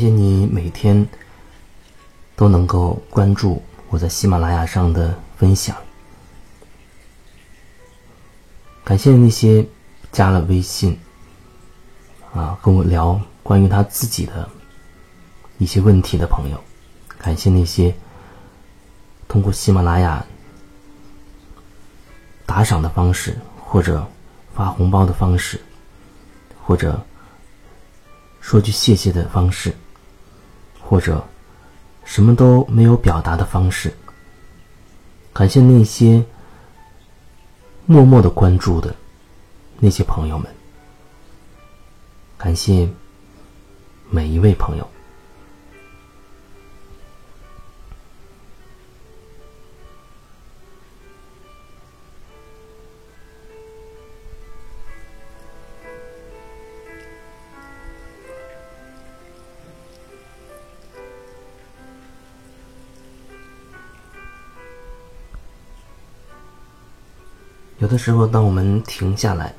感谢你每天都能够关注我在喜马拉雅上的分享。感谢那些加了微信啊跟我聊关于他自己的一些问题的朋友。感谢那些通过喜马拉雅打赏的方式，或者发红包的方式，或者。说句谢谢的方式，或者什么都没有表达的方式。感谢那些默默的关注的那些朋友们，感谢每一位朋友。有的时候，当我们停下来，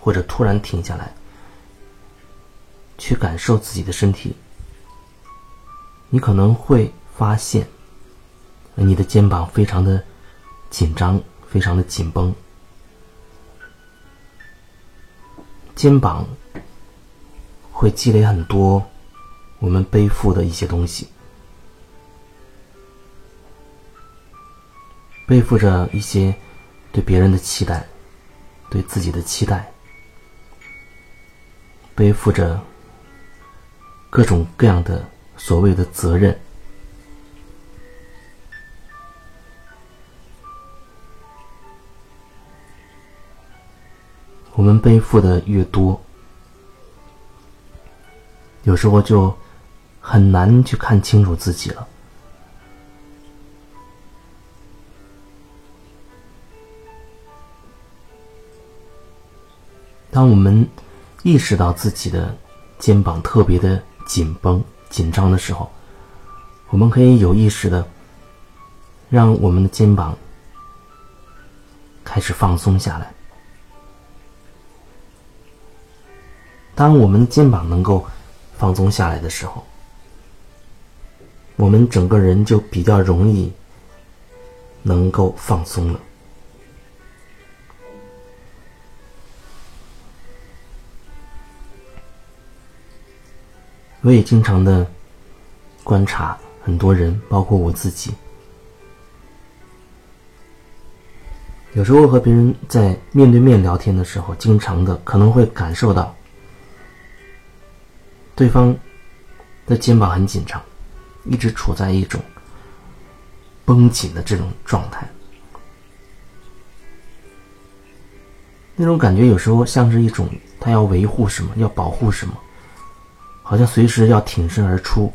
或者突然停下来，去感受自己的身体，你可能会发现，你的肩膀非常的紧张，非常的紧绷。肩膀会积累很多我们背负的一些东西，背负着一些。对别人的期待，对自己的期待，背负着各种各样的所谓的责任。我们背负的越多，有时候就很难去看清楚自己了。当我们意识到自己的肩膀特别的紧绷、紧张的时候，我们可以有意识的让我们的肩膀开始放松下来。当我们肩膀能够放松下来的时候，我们整个人就比较容易能够放松了。我也经常的观察很多人，包括我自己。有时候和别人在面对面聊天的时候，经常的可能会感受到对方的肩膀很紧张，一直处在一种绷紧的这种状态。那种感觉有时候像是一种他要维护什么，要保护什么。好像随时要挺身而出，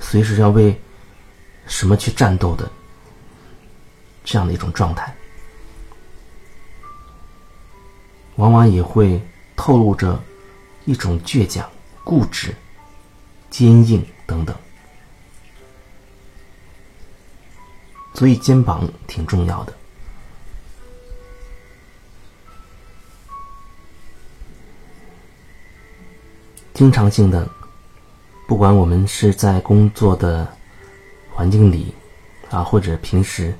随时要为什么去战斗的这样的一种状态，往往也会透露着一种倔强、固执、坚硬等等。所以肩膀挺重要的，经常性的。不管我们是在工作的环境里，啊，或者平时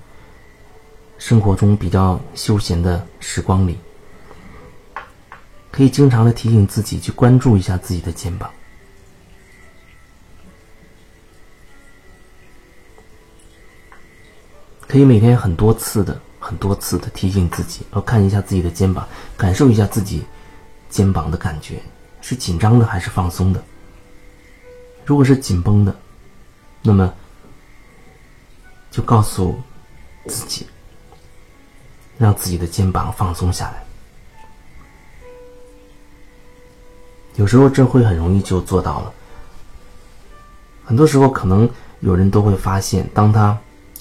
生活中比较休闲的时光里，可以经常的提醒自己去关注一下自己的肩膀，可以每天很多次的、很多次的提醒自己，要看一下自己的肩膀，感受一下自己肩膀的感觉，是紧张的还是放松的。如果是紧绷的，那么就告诉自己，让自己的肩膀放松下来。有时候这会很容易就做到了。很多时候，可能有人都会发现，当他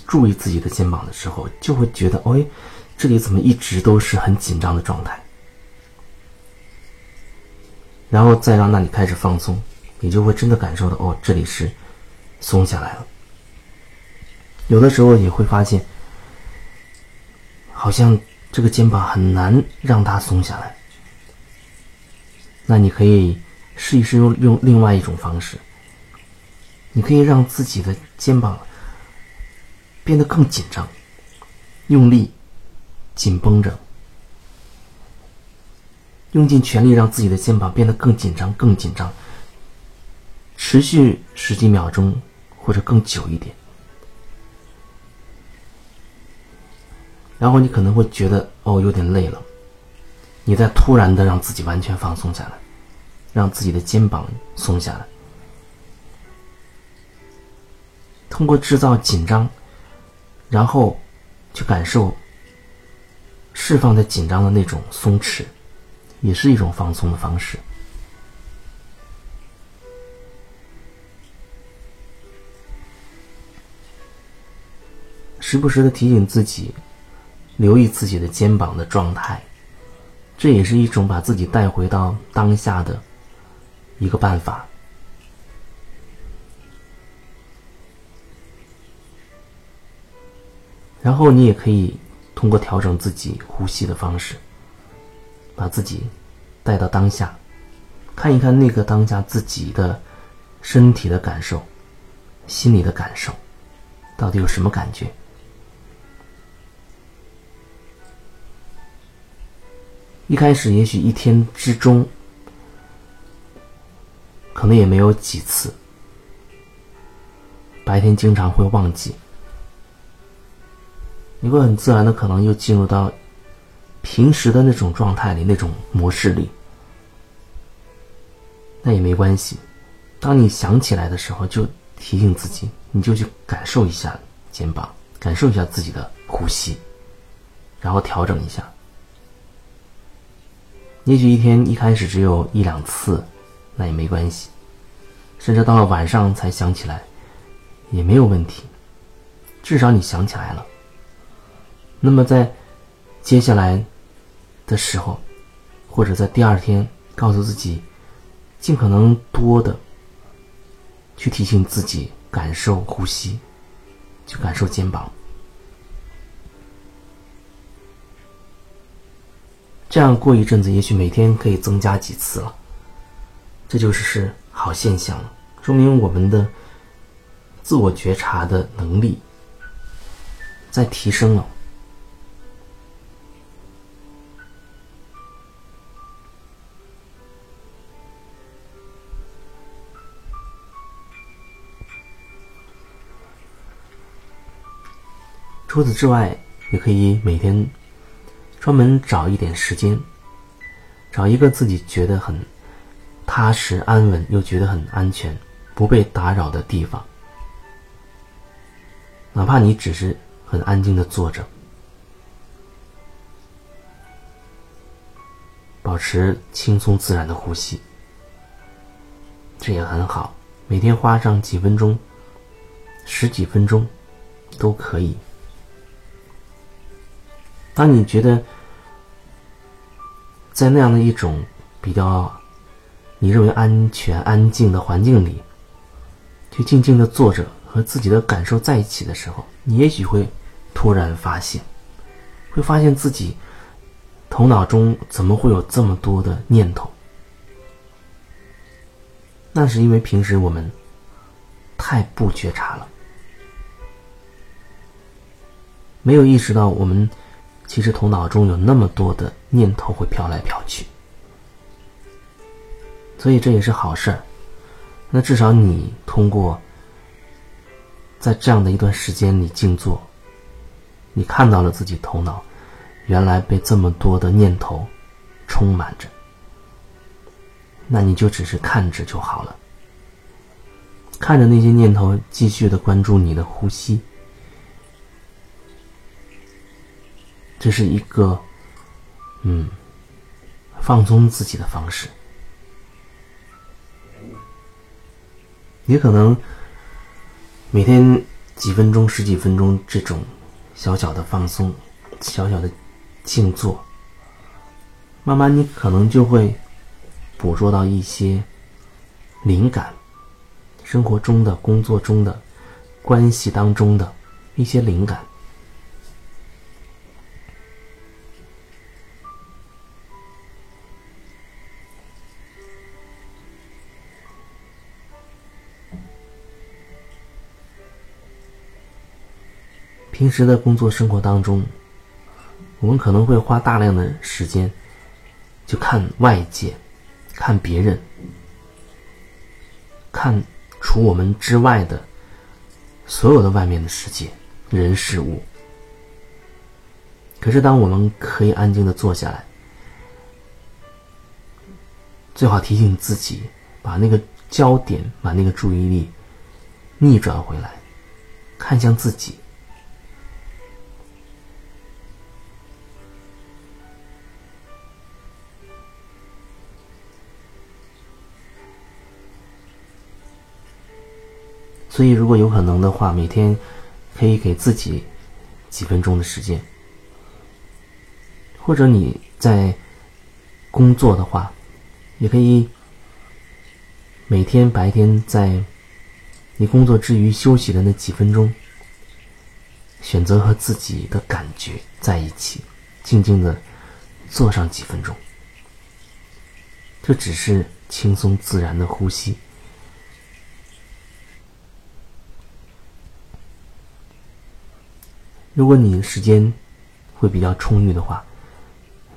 注意自己的肩膀的时候，就会觉得，哎，这里怎么一直都是很紧张的状态？然后再让那里开始放松。你就会真的感受到哦，这里是松下来了。有的时候也会发现，好像这个肩膀很难让它松下来。那你可以试一试用用另外一种方式，你可以让自己的肩膀变得更紧张，用力紧绷着，用尽全力让自己的肩膀变得更紧张、更紧张，持续十几秒钟或者更久一点。然后你可能会觉得哦有点累了，你再突然的让自己完全放松下来，让自己的肩膀松下来。通过制造紧张，然后去感受释放的紧张的那种松弛，也是一种放松的方式。时不时的提醒自己，留意自己的肩膀的状态，这也是一种把自己带回到当下的一个办法。然后你也可以通过调整自己呼吸的方式，把自己带到当下，看一看那个当下自己的身体的感受、心理的感受，到底有什么感觉？一开始也许一天之中，可能也没有几次，白天经常会忘记。你会很自然的可能又进入到平时的那种状态里、那种模式里，那也没关系。当你想起来的时候，就提醒自己，你就去感受一下肩膀，感受一下自己的呼吸，然后调整一下。也许一天一开始只有一两次，那也没关系。甚至到了晚上才想起来，也没有问题。至少你想起来了。那么在接下来的时候，或者在第二天，告诉自己尽可能多的去提醒自己感受呼吸，去感受肩膀，这样过一阵子，也许每天可以增加几次了。这就是是好现象，说明我们的自我觉察的能力在提升了。除此之外，也可以每天专门找一点时间，找一个自己觉得很踏实、安稳又觉得很安全、不被打扰的地方，哪怕你只是很安静的坐着，保持轻松自然的呼吸，这也很好。每天花上几分钟、十几分钟都可以。当你觉得在那样的一种比较你认为安全、安静的环境里，去静静的坐着和自己的感受在一起的时候，你也许会突然发现，会发现自己头脑中怎么会有这么多的念头？那是因为平时我们太不觉察了，没有意识到我们。其实头脑中有那么多的念头会飘来飘去，所以这也是好事儿。那至少你通过在这样的一段时间里静坐，你看到了自己头脑原来被这么多的念头充满着，那你就只是看着就好了，看着那些念头，继续的关注你的呼吸。这是一个，嗯，放松自己的方式。也可能每天几分钟、十几分钟这种小小的放松、小小的静坐，慢慢你可能就会捕捉到一些灵感，生活中的、工作中的、关系当中的一些灵感。平时的工作生活当中，我们可能会花大量的时间，就看外界，看别人，看除我们之外的所有的外面的世界、人事物。可是，当我们可以安静的坐下来，最好提醒自己，把那个焦点，把那个注意力逆转回来，看向自己。所以，如果有可能的话，每天可以给自己几分钟的时间。或者你在工作的话，也可以每天白天在你工作之余休息的那几分钟，选择和自己的感觉在一起，静静的坐上几分钟。这只是轻松自然的呼吸。如果你时间会比较充裕的话。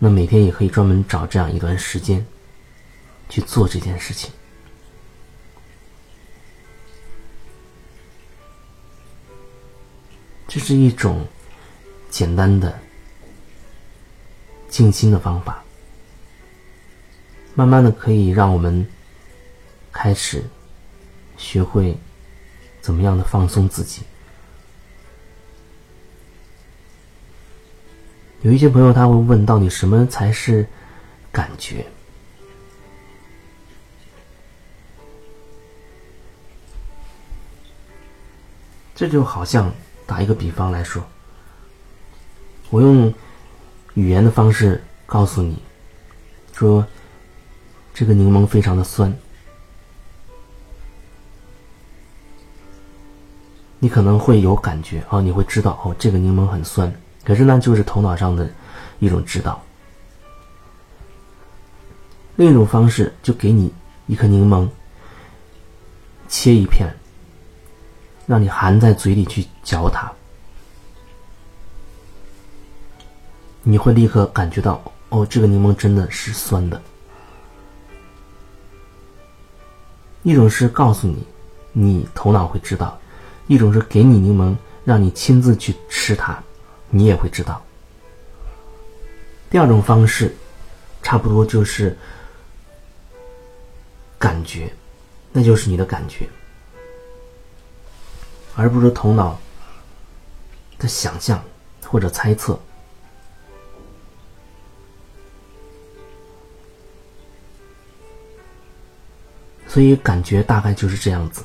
那每天也可以专门找这样一段时间去做这件事情，这是一种简单的静心的方法，慢慢的可以让我们开始学会怎么样的放松自己。有一些朋友他会问到底什么才是感觉？这就好像打一个比方来说，我用语言的方式告诉你，说这个柠檬非常的酸，你可能会有感觉啊，你会知道哦，这个柠檬很酸。可是那就是头脑上的一种指导。另一种方式，就给你一颗柠檬，切一片，让你含在嘴里去嚼它，你会立刻感觉到，哦，这个柠檬真的是酸的。一种是告诉你，你头脑会知道；一种是给你柠檬，让你亲自去吃它。你也会知道。第二种方式，差不多就是感觉，那就是你的感觉，而不是头脑的想象或者猜测。所以感觉大概就是这样子。